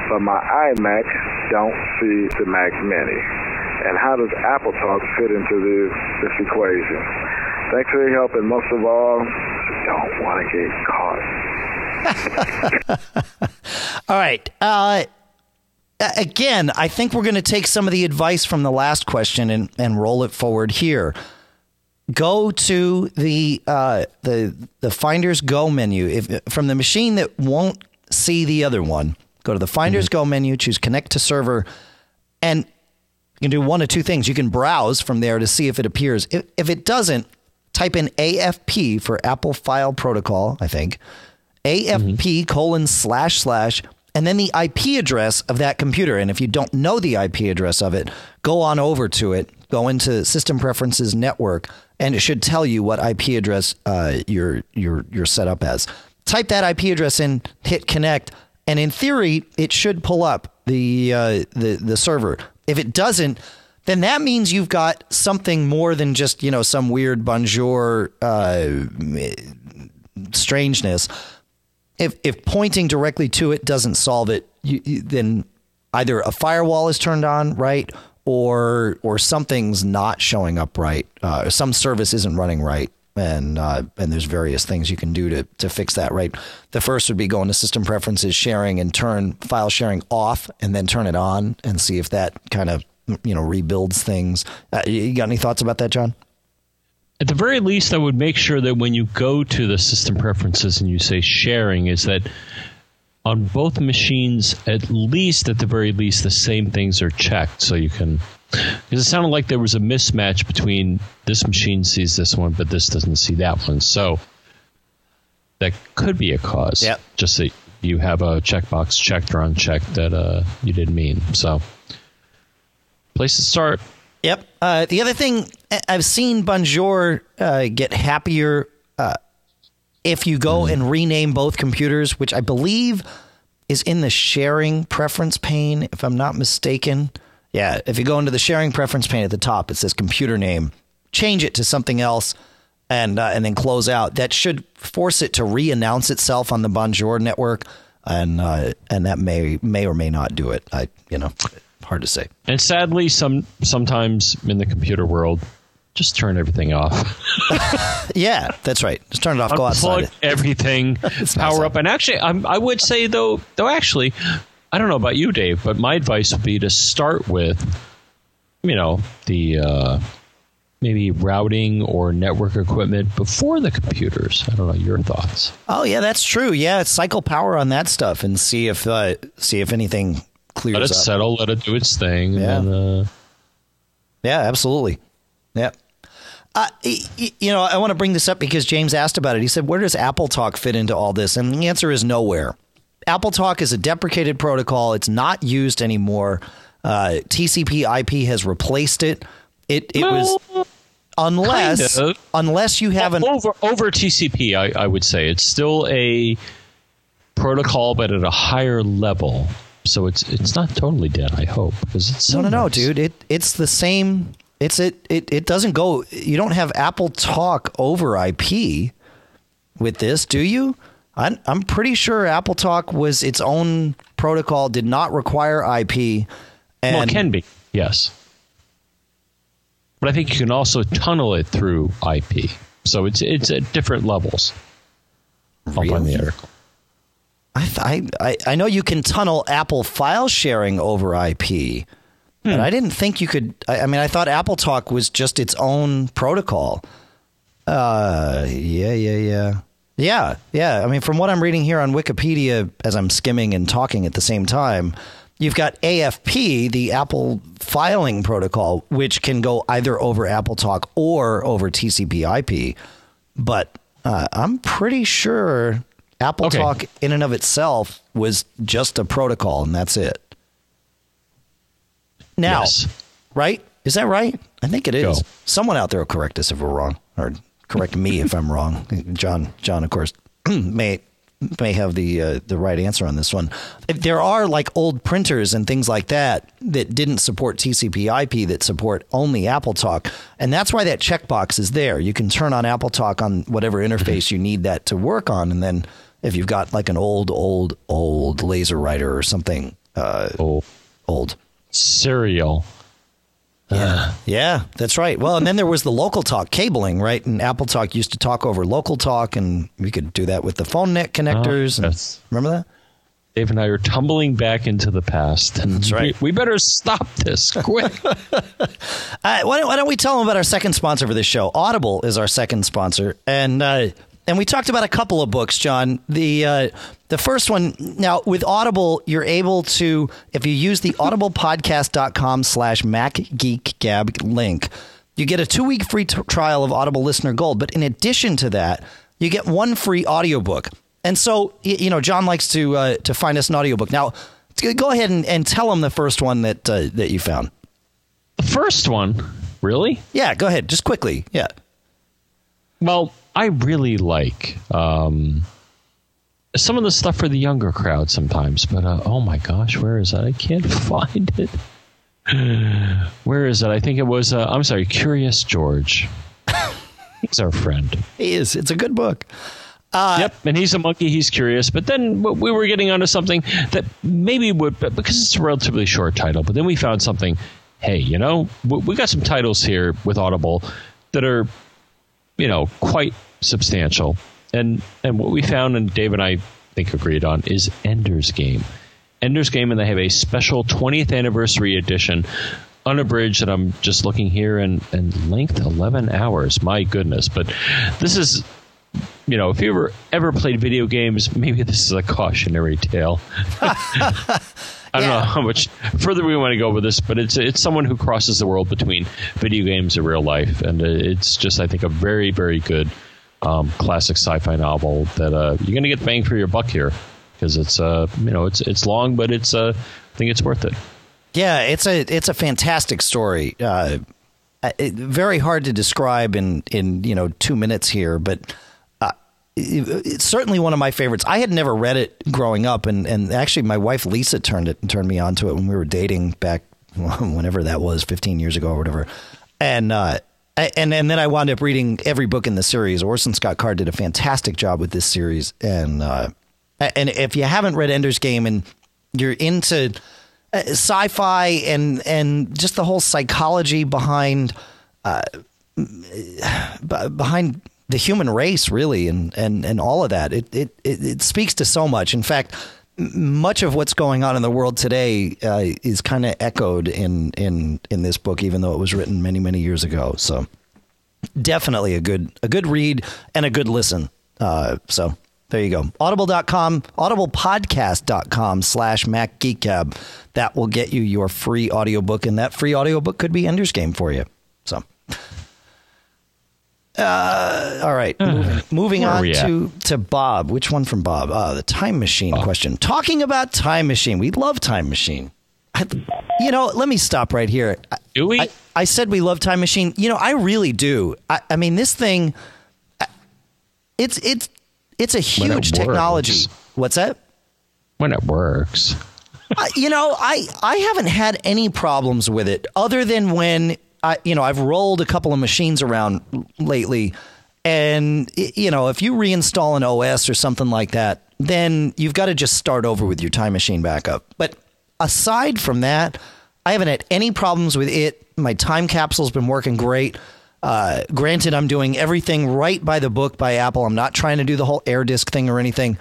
but my iMac don't see the Mac Mini. And how does Apple Talk fit into this, this equation? Thanks for your help, and most of all, don't want to get caught. All right. Uh, again, I think we're going to take some of the advice from the last question and, and roll it forward here. Go to the uh, the the Finders Go menu. If from the machine that won't see the other one, go to the Finders Go menu, choose Connect to Server, and you can do one of two things. You can browse from there to see if it appears. If, if it doesn't, type in AFP for Apple File Protocol, I think. AFP colon slash slash, and then the IP address of that computer. And if you don't know the IP address of it, go on over to it, go into System Preferences Network, and it should tell you what IP address uh, you're, you're, you're set up as. Type that IP address in, hit connect, and in theory, it should pull up the, uh, the, the server. If it doesn't, then that means you've got something more than just you know some weird bonjour uh, strangeness. If if pointing directly to it doesn't solve it, you, you, then either a firewall is turned on right, or or something's not showing up right, uh, some service isn't running right. And uh, and there's various things you can do to to fix that. Right, the first would be going to system preferences, sharing, and turn file sharing off, and then turn it on, and see if that kind of you know rebuilds things. Uh, you got any thoughts about that, John? At the very least, I would make sure that when you go to the system preferences and you say sharing, is that on both machines, at least at the very least, the same things are checked so you can. Because it sounded like there was a mismatch between this machine sees this one, but this doesn't see that one. So that could be a cause. Yep. Just that you have a checkbox checked or unchecked that uh, you didn't mean. So, place to start. Yep. Uh, the other thing I've seen Bonjour uh, get happier uh, if you go and rename both computers, which I believe is in the sharing preference pane, if I'm not mistaken. Yeah, if you go into the sharing preference pane at the top, it says computer name. Change it to something else, and uh, and then close out. That should force it to re-announce itself on the Bonjour network, and uh, and that may may or may not do it. I you know, hard to say. And sadly, some sometimes in the computer world, just turn everything off. Yeah, that's right. Just turn it off. Go outside. Unplug everything, power up. And actually, I'm, I would say though, though actually, I don't know about you, Dave, but my advice would be to start with, you know, the uh, maybe routing or network equipment before the computers. I don't know your thoughts. Oh yeah, that's true. Yeah, cycle power on that stuff and see if uh, see if anything clears Let it up. settle, let it do its thing. Yeah. And then, uh, Yeah, absolutely. Yeah. Uh, you know, I want to bring this up because James asked about it. He said, "Where does Apple Talk fit into all this?" And the answer is nowhere. Apple Talk is a deprecated protocol. It's not used anymore. Uh, TCP/IP has replaced it. It it was unless kind of. unless you have an over over TCP, I, I would say it's still a protocol, but at a higher level. So it's it's not totally dead. I hope because it's so No, no, no, dude. It it's the same. It's it, it it doesn't go. You don't have Apple Talk over IP with this, do you? I'm I'm pretty sure Apple Talk was its own protocol, did not require IP. And Well, it can be yes, but I think you can also tunnel it through IP. So it's it's at different levels. I'll find the article. I, I I know you can tunnel Apple file sharing over IP, but I didn't think you could. I, I mean, I thought Apple Talk was just its own protocol. Uh, yeah, yeah, yeah, yeah, yeah. I mean, from what I'm reading here on Wikipedia, as I'm skimming and talking at the same time, you've got AFP, the Apple filing protocol, which can go either over Apple Talk or over TCP/IP. But uh, I'm pretty sure Apple Okay. Talk, in and of itself, was just a protocol, and that's it. Now, Yes. right? Is that right? I think it is. Go. Someone out there will correct us if we're wrong, or correct me if I'm wrong. John, John, of course, may may have the uh, the right answer on this one. There are like old printers and things like that that didn't support TCP/IP that support only Apple Talk, and that's why that checkbox is there. You can turn on Apple Talk on whatever interface you need that to work on, and then if you've got like an old, old, old laser writer or something, uh, Oh, old. serial. Yeah, yeah, that's right. Well, and then there was the local talk cabling, right? And Apple Talk used to talk over local talk, and we could do that with the phone net connectors. and- yes. remember that? Dave and I are tumbling back into the past. And That's right. We, we better stop this quick. Uh, why, don't, why don't we tell them about our second sponsor for this show? Audible is our second sponsor, and uh, and we talked about a couple of books, John. The uh, the first one now with Audible, you're able to if you use the audiblepodcast.com slash macgeekgab link, you get a two week free t- trial of Audible Listener Gold. But in addition to that, you get one free audiobook. And so you know, John likes to uh, to find us an audiobook. Now, go ahead and, and tell him the first one that uh, that you found. the first one, really? Yeah, go ahead, just quickly. Yeah. Well, I really like um, some of the stuff for the younger crowd sometimes, but uh, oh my gosh, where is that? I can't find it. Where is it? I think it was. Uh, I'm sorry, Curious George. He's our friend. He is. It's a good book. yep, and he's a monkey. He's curious, but then we were getting onto something that maybe would because it's a relatively short title. But then we found something. Hey, you know, we got some titles here with Audible that are, you know, quite substantial. And and what we found, and Dave and I think agreed on, is Ender's Game. Ender's Game, and they have a special 20th anniversary edition unabridged, That I'm just looking here, and, and length 11 hours. My goodness. But this is, you know, if you ever, ever played video games, maybe this is a cautionary tale. I don't Yeah. know how much further we want to go with this, but it's it's someone who crosses the world between video games and real life, and it's just I think a very very good um, classic sci-fi novel that uh, you're going to get bang for your buck here because it's uh you know it's it's long, but it's uh, I think it's worth it. Yeah, it's a it's a fantastic story. Uh, it, very hard to describe in in you know two minutes here, but uh, it's certainly one of my favorites. I had never read it growing up, and and actually my wife Lisa turned it turned me onto it when we were dating back whenever that was, fifteen years ago or whatever, and. uh and and then I wound up reading every book in the series. Orson Scott Card did a fantastic job with this series, and uh, and if you haven't read Ender's Game and you're into uh, sci-fi and and just the whole psychology behind uh, behind the human race really and and and all of that it it it, it speaks to so much in fact much of what's going on in the world today uh, is kind of echoed in in in this book even though it was written many many years ago. So definitely a good a good read and a good listen. Uh, so there you go. Audible.com audiblepodcast.com slash mac geek gab that will get you your free audiobook and that free audiobook could be ender's game for you. So uh, all right moving, moving on to to bob. Which one from bob? Uh, the time machine question. Talking about time machine. We love time machine. I, you know let me stop right here. I- Do we? I, I said we love time machine. You know i really do. I, I mean this thing it's it's it's a When it huge technology. What's that? When it works. I- you know, I I haven't had any problems with it other than when I you know I've rolled a couple of machines around lately, and you know if you reinstall an OS or something like that, then you've got to just start over with your time machine backup. But aside from that, I haven't had any problems with it. My time capsule's been working great. Uh, granted, I'm doing everything right by the book by Apple. I'm not trying to do the whole air disk thing or anything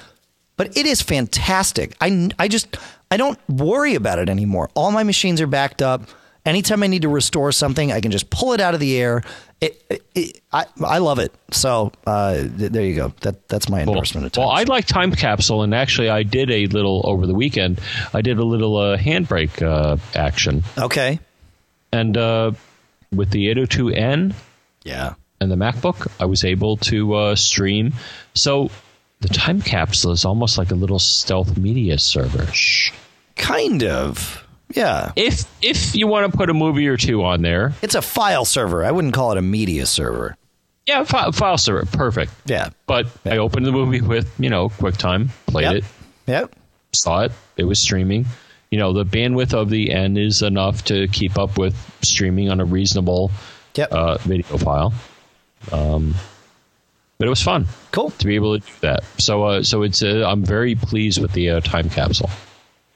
but it is fantastic. I, I just I don't worry about it anymore. All my machines are backed up. Anytime I need to restore something, I can just pull it out of the air. It, it, it- I I love it. So uh, th- there you go. That that's my Cool. endorsement of time. Well, I like Time Capsule, and actually, I did a little over the weekend. I did a little uh, handbrake uh, action, okay. and uh, with the 802N Yeah. and the MacBook, I was able to uh, stream. So the Time Capsule is almost like a little stealth media server. Shh. Kind of. Yeah. If if you want to put a movie or two on there, It's a file server. I wouldn't call it a media server. yeah, file, file server, perfect. Yeah. But I opened the movie with you know QuickTime, played Yep. it, Yep. saw it. It was streaming. You know, the bandwidth of the N is enough to keep up with streaming on a reasonable Yep. uh, video file. Um, but it was fun cool. to be able to do that. So, uh, so it's uh, I'm very pleased with the uh, time capsule.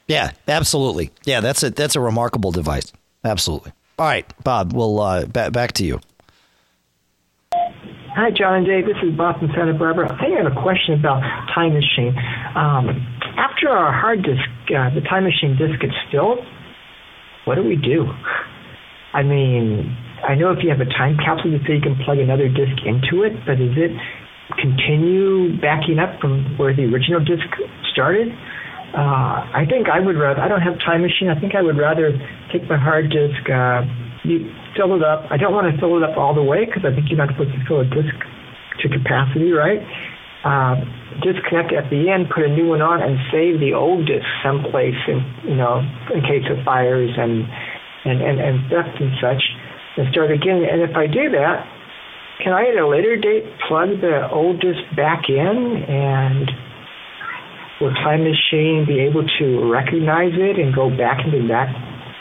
Yeah, absolutely. Yeah, that's a that's a remarkable device. Absolutely. All right, Bob. We'll uh, ba- back to you. Hi, John and Dave. This is Bob from Santa Barbara. I have a question about Time Machine. Um, after our hard disk, uh, the Time Machine disk gets filled, what do we do? I mean, I know if you have a time capsule, you say you can plug another disk into it, but does it continue backing up from where the original disk started? Uh, I think I would rather. I don't have Time Machine. I think I would rather take my hard disk, uh, you fill it up. I don't want to fill it up all the way because I think you're not supposed to fill a disk to capacity, right? Uh, disconnect at the end, put a new one on, and save the old disk someplace, in, you know, in case of fires and and and, and theft and such, and start again. And if I do that, can I at a later date plug the old disk back in and will Time Machine be able to recognize it and go back into that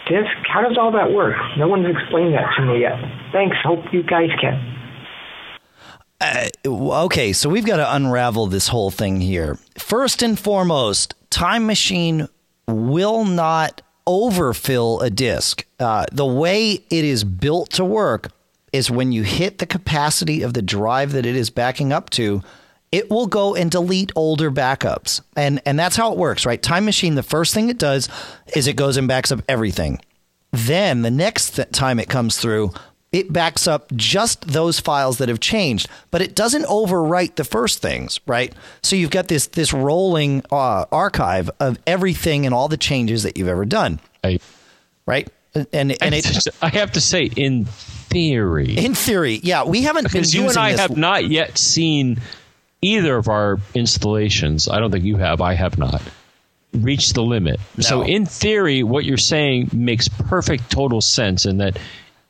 disk? How does all that work? No one's explained that to me yet. Thanks. Hope you guys can. Okay, so we've got to unravel this whole thing here. First and foremost, Time Machine will not overfill a disk. Uh, the way it is built to work is when you hit the capacity of the drive that it is backing up to, it will go and delete older backups. And and that's how it works, right? Time Machine, the first thing it does is it goes and backs up everything. then the next th- time it comes through, it backs up just those files that have changed, but it doesn't overwrite the first things, right? So you've got this this rolling uh, archive of everything and all the changes that you've ever done, I, right? And and it, I have to say, in theory, in theory, yeah, we haven't been because you and I this- have not yet seen either of our installations. I don't think you have. I have not reached the limit. So, in theory, what you're saying makes perfect total sense. In that,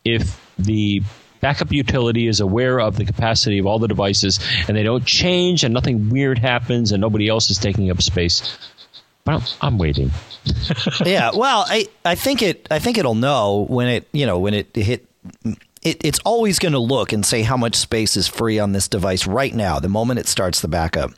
if the backup utility is aware of the capacity of all the devices and they don't change and nothing weird happens and nobody else is taking up space, but I'm, I'm waiting. yeah, well, I, I think it I think it'll know when it you know when it hit it, it's always going to look and say how much space is free on this device right now the moment it starts the backup,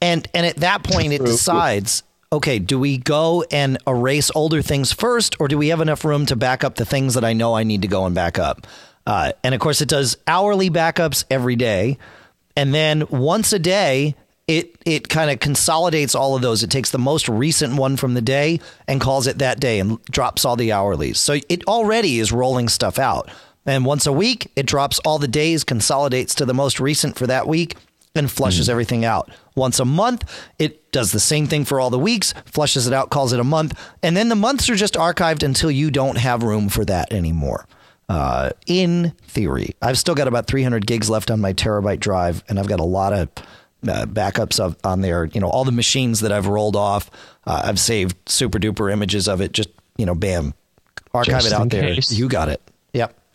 and and at that point it decides okay do we go and erase older things first or do we have enough room to back up the things that I know I need to go and back up, uh, and of course it does hourly backups every day, and then once a day it it kind of consolidates all of those. It takes the most recent one from the day and calls it that day and drops all the hourlies. So it already is rolling stuff out. And once a week, it drops all the days, consolidates to the most recent for that week, and flushes everything out. Once a month, it does the same thing for all the weeks, flushes it out, calls it a month, and then the months are just archived until you don't have room for that anymore. Uh, in theory, I've still got about 300 gigs left on my terabyte drive, and I've got a lot of uh, backups of on there. You know, all the machines that I've rolled off, uh, I've saved super duper images of it. Just you know, bam, archive Just it out there. case. You got it.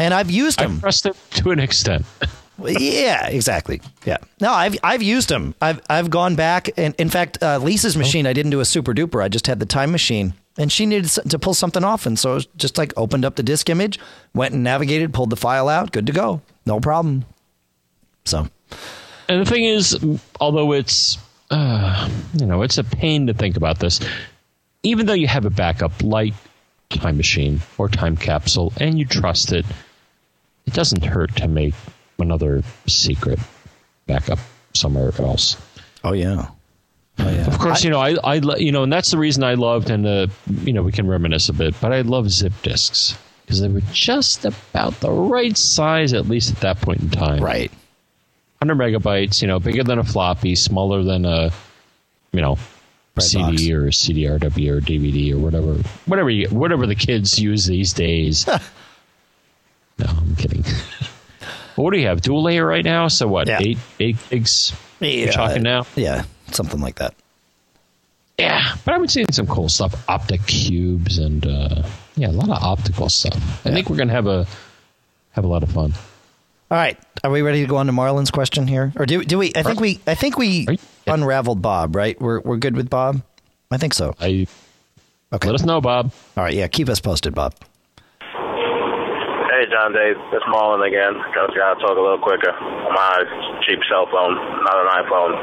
And I've used them. I trust them to an extent. yeah, exactly. Yeah. No, I've I've used them. I've I've gone back and in fact, uh, Lisa's machine, I didn't do a super duper. I just had the time machine, and she needed to pull something off, and so it was just like opened up the disk image, went and navigated, pulled the file out, good to go, no problem. So And the thing is, although it's uh, you know it's a pain to think about this, even though you have a backup like Time Machine or Time Capsule and you trust it, it doesn't hurt to make another secret backup somewhere else. Oh yeah. Oh yeah. Of course, you know I, I you know, and that's the reason I loved, and uh, you know we can reminisce a bit, but I love zip disks because they were just about the right size, at least at that point in time. Right. 100 megabytes, you know, bigger than a floppy, smaller than a, you know, Red CD box. or CDRW or DVD or whatever, whatever you, whatever the kids use these days. no, I'm kidding. What do you have? Dual layer right now? So what? Yeah. Eight, eight gigs. You're talking now. Yeah, something like that. Yeah, but I've been seeing some cool stuff, optic cubes, and uh, yeah, a lot of optical stuff. I think we're gonna have a have a lot of fun. All right, are we ready to go on to Marlon's question here, or do do we? I think we I think we you- unraveled Bob, right? We're we're good with Bob. I think so. I Okay. let us know, Bob. All right, yeah, keep us posted, Bob. Hey, John Dave. It's Marlon again. Gotta, gotta talk a little quicker. My cheap cell phone, not an iPhone,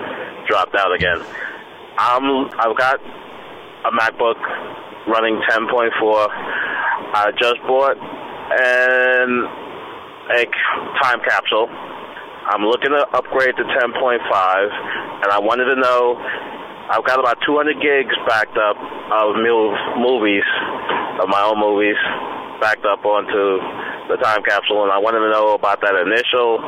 dropped out again. I'm, I've got a MacBook running 10.4. I just bought an a time capsule. I'm looking to upgrade to 10.5, and I wanted to know. I've got about 200 gigs backed up of movies, of my own movies, backed up onto the time capsule, and I wanted to know about that initial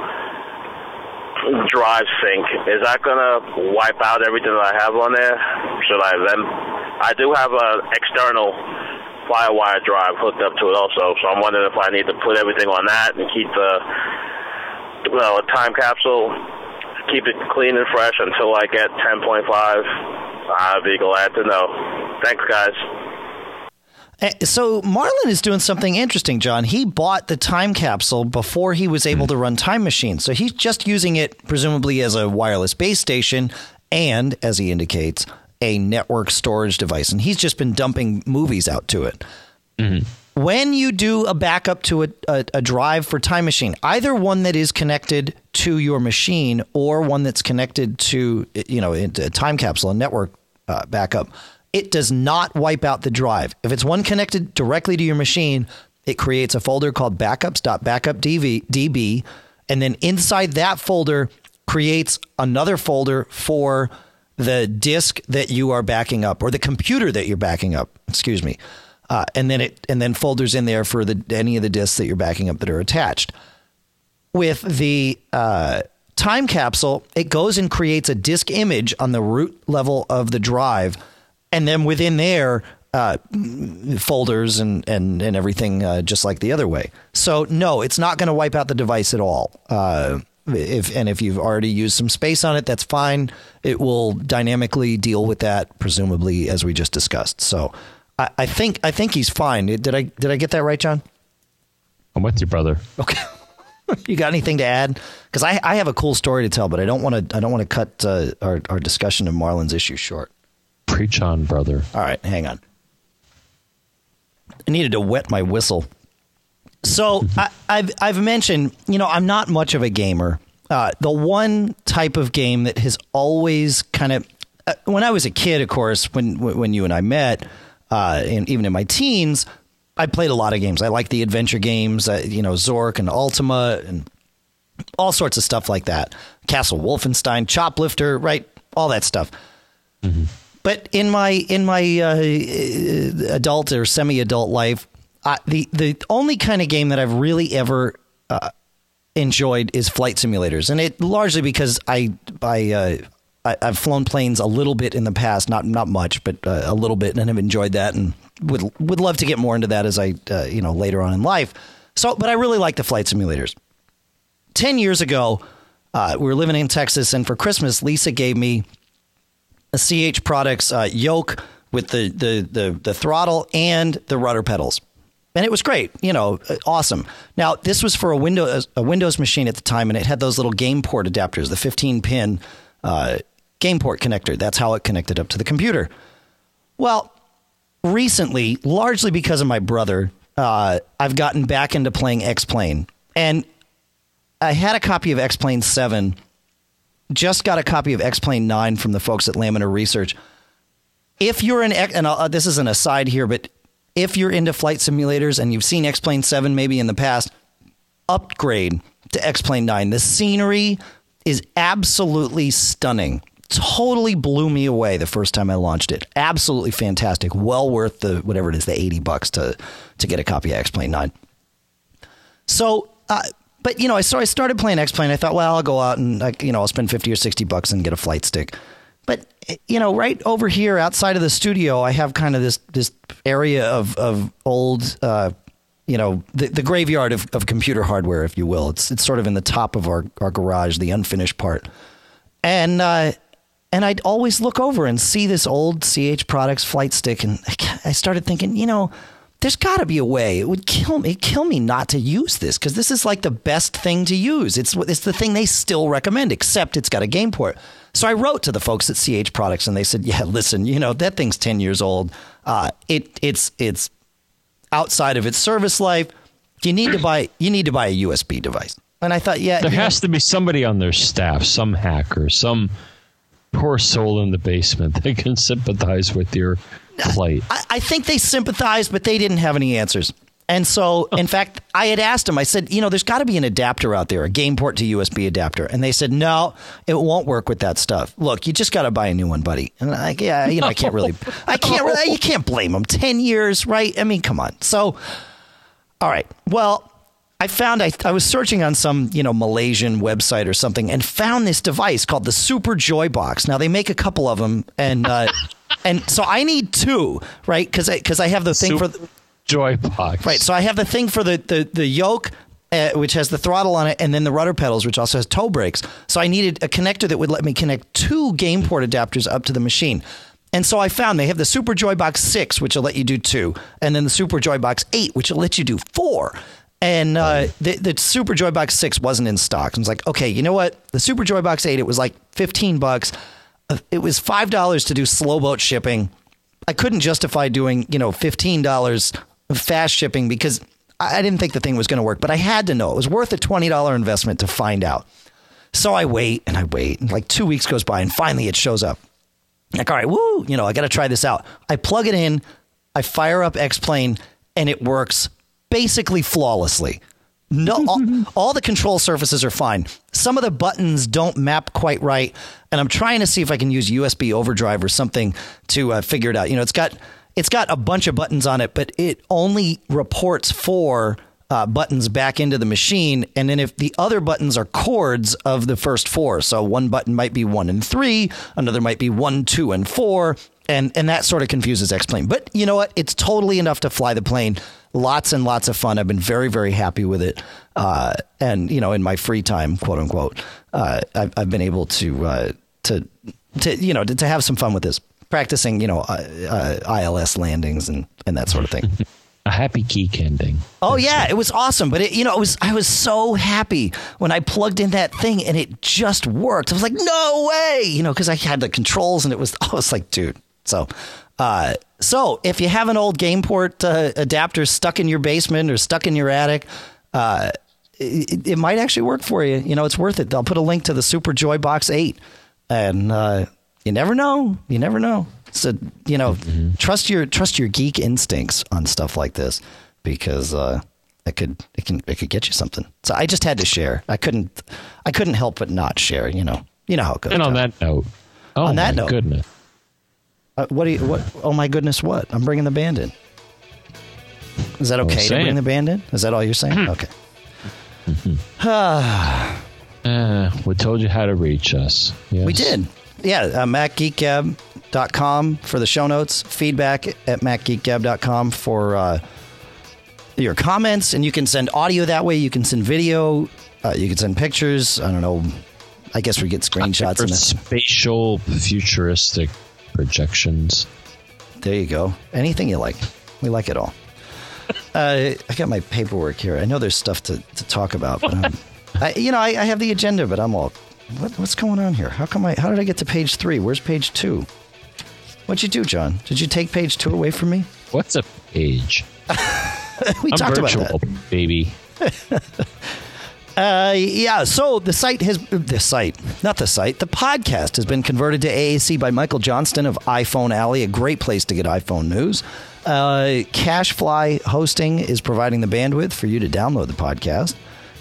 drive sync. Is that gonna wipe out everything that I have on there? Should I then? I do have an external FireWire drive hooked up to it also, so I'm wondering if I need to put everything on that and keep the well, a time capsule, keep it clean and fresh until I get 10.5. I'd be glad to know. Thanks, guys. Eh, So Marlon is doing something interesting, John. He bought the time capsule before he was able to run Time Machine, so he's just using it presumably as a wireless base station and, as he indicates, a network storage device, and he's just been dumping movies out to it. When you do a backup to a, a, a drive for Time Machine, either one that is connected to your machine or one that's connected to you know a time capsule, a network uh, backup, it does not wipe out the drive. If it's one connected directly to your machine, it creates a folder called backups.backupdb, and then inside that folder creates another folder for the disk that you are backing up or the computer that you're backing up. Excuse me. uh, and then it and then folders in there for the any of the disks that you're backing up that are attached. With the uh, time capsule, it goes and creates a disk image on the root level of the drive, and then within there. Uh, folders and and and everything uh, just like the other way. So no, it's not going to wipe out the device at all. Uh, if and if you've already used some space on it, that's fine. It will dynamically deal with that, presumably as we just discussed. So I, I think I think he's fine. Did I did I get that right, John? I'm with you, brother. Okay. you got anything to add? Because I, I have a cool story to tell, but I don't want to I don't want to cut uh, our our discussion of Marlon's issue short. Preach on, brother. All right, hang on. I needed to wet my whistle. So I, have I've mentioned, you know, I'm not much of a gamer. Uh, the one type of game that has always kind of, uh, when I was a kid, of course, when when you and I met, uh, and even in my teens, I played a lot of games. I like the adventure games, uh, you know, Zork and Ultima and all sorts of stuff like that. Castle Wolfenstein, Choplifter, right? All that stuff. Mm-hmm. But in my in my uh, adult or semi-adult life, uh, the the only kind of game that I've really ever uh, enjoyed is flight simulators, and it largely because I I, uh, I have flown planes a little bit in the past, not not much, but uh, a little bit, and have enjoyed that, and would would love to get more into that as I uh, you know later on in life. So, but I really like the flight simulators. Ten years ago, uh, we were living in Texas, and for Christmas, Lisa gave me CH Products yoke with the, the the the throttle and the rudder pedals and it was great, you know, awesome. Now this was for a Windows a Windows machine at the time, and it had those little game port adapters, the 15 pin uh, game port connector. That's how it connected up to the computer. Well, recently, largely because of my brother, uh, I've gotten back into playing X Plane, and I had a copy of X Plane Seven. Just got a copy of X Plane Nine from the folks at Laminar Research. If you're an and uh, this is an aside here, but if you're into flight simulators and you've seen X Plane 7 maybe in the past, upgrade to X Plane 9. The scenery is absolutely stunning. Totally blew me away the first time I launched it. Absolutely fantastic. Well worth the whatever it is, the 80 bucks to to get a copy of X Plane 9. So, uh, but you know, I so I started playing X Plane. I thought, well, I'll go out and you know, I'll spend 50 or 60 bucks and get a flight stick. But you know, right over here outside of the studio, I have kind of this this area of of old, uh, you know, the, the graveyard of, of computer hardware, if you will. It's it's sort of in the top of our our garage, the unfinished part, and. Uh, and I'd always look over and see this old CH Products flight stick, and I started thinking, you know, there's got to be a way. It would kill me, kill me not to use this because this is like the best thing to use. It's it's the thing they still recommend, except it's got a game port. So I wrote to the folks at CH Products, and they said, "Yeah, listen, you know that thing's ten years old. Uh, it it's it's outside of its service life. You need to buy you need to buy a USB device." And I thought, yeah, there has know, to be somebody on their staff, some hacker, some poor soul in the basement that can sympathize with your plight. I, I think they sympathized, but they didn't have any answers. And so, in fact, I had asked them, I said, you know, there's got to be an adapter out there, a game port to USB adapter. And they said, no, it won't work with that stuff. Look, you just got to buy a new one, buddy. And I'm like, yeah, you know, I can't really, I can't really, you can't blame them. 10 years, right? I mean, come on. So, all right. Well, I found I, I was searching on some you know Malaysian website or something and found this device called the Super Joy Box. Now they make a couple of them and uh, and so I need two right because because I, I, have the thing Super- for the, joy box. Right. So I have the thing for the the, the yoke. Uh, which has the throttle on it, and then the rudder pedals, which also has toe brakes. So I needed a connector that would let me connect two game port adapters up to the machine. And so I found they have the Super Joy Box 6, which will let you do two, and then the Super Joy Box 8, which will let you do four. And uh, the, the Super Joy Box 6 wasn't in stock. I was like, okay, you know what? The Super Joy Box 8, it was like 15 bucks. It was $5 to do slow boat shipping. I couldn't justify doing, you know, $15 fast shipping because I didn't think the thing was going to work, but I had to know. It was worth a $20 investment to find out. So I wait and I wait. And like two weeks goes by and finally it shows up. Like, all right, woo, you know, I got to try this out. I plug it in, I fire up X Plane, and it works basically flawlessly. No, all, all, the control surfaces are fine. Some of the buttons don't map quite right, and I'm trying to see if I can use USB overdrive or something to uh, figure it out. You know, it's got it's got a bunch of buttons on it, but it only reports four uh, buttons back into the machine. And then if the other buttons are chords of the first four, so one button might be one and three, another might be one, two, and four, and and that sort of confuses X Plane. But you know what? It's totally enough to fly the plane. Lots and lots of fun. I've been very very happy with it. Uh, and you know, in my free time, quote unquote, uh, I've, I've been able to uh, to to you know to, to have some fun with this, practicing you know uh, uh, ILS landings and and that sort of thing. A happy geek ending. Oh yeah, it was awesome. But it, you know, it was I was so happy when I plugged in that thing and it just worked. I was like, no way, you know, because I had the controls and it was. I was like, dude. So, uh, so if you have an old GamePort uh, adapter stuck in your basement or stuck in your attic, uh, it, it, might actually work for you. You know, it's worth it. I'll put a link to the Super Joy Box Eight, and uh, you never know. You never know. So you know, mm-hmm. trust your trust your geek instincts on stuff like this because uh, it could it can it could get you something. So I just had to share. I couldn't I couldn't help but not share. You know, you know how it goes. And on that note, oh on that note, goodness, uh, what do you what? Oh my goodness, what? I'm bringing the band in. Is that okay to bring the band in? Is that all you're saying? Hmm. okay. uh, we told you how to reach us. Yes. We did. Yeah, uh, MacGeekGab.com for the show notes. Feedback at MacGeekGab.com for uh, your comments. And you can send audio that way. You can send video. Uh, you can send pictures. I don't know. I guess we get screenshots. For spatial, futuristic projections. There you go. Anything you like. We like it all. uh, I got my paperwork here. I know there's stuff to, to talk about, but I'm, I, you know, I, I, have the agenda, but I'm all, what, what's going on here? How come I? How did I get to page three? Where's page two? What'd you do, John? Did you take page two away from me? What's a page? we I'm talked virtual, about that, baby. Uh, yeah, so the site has the site, not the site. The podcast has been converted to AAC by Michael Johnston of iPhone Alley, a great place to get iPhone news. Uh, CacheFly Hosting is providing the bandwidth for you to download the podcast.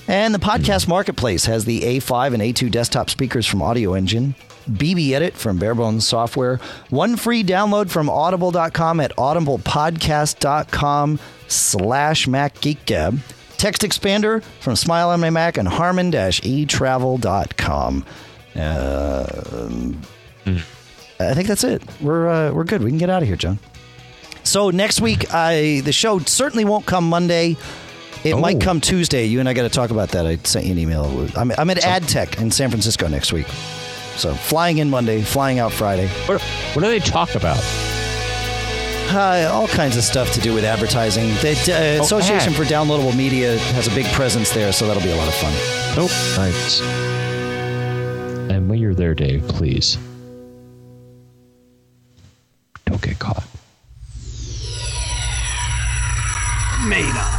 And the podcast marketplace has the A5 and A2 desktop speakers from Audio Engine, BB Edit from Barebones Software, one free download from audible.com at audiblepodcast.com slash MacGeekGab, text expander from Smile on My Mac and harman-etravel.com. Uh, mm. I think that's it. We're, uh, we're good. We can get out of here, John. So next week, I the show certainly won't come Monday. It oh. might come Tuesday. You and I got to talk about that. I sent you an email. I'm, I'm at AdTech in San Francisco next week. So flying in Monday, flying out Friday. What, what do they talk about? Uh, all kinds of stuff to do with advertising. The uh, oh, Association ad. for Downloadable Media has a big presence there, so that'll be a lot of fun. Oh, nice. And when you're there, Dave, please don't get caught. Made up.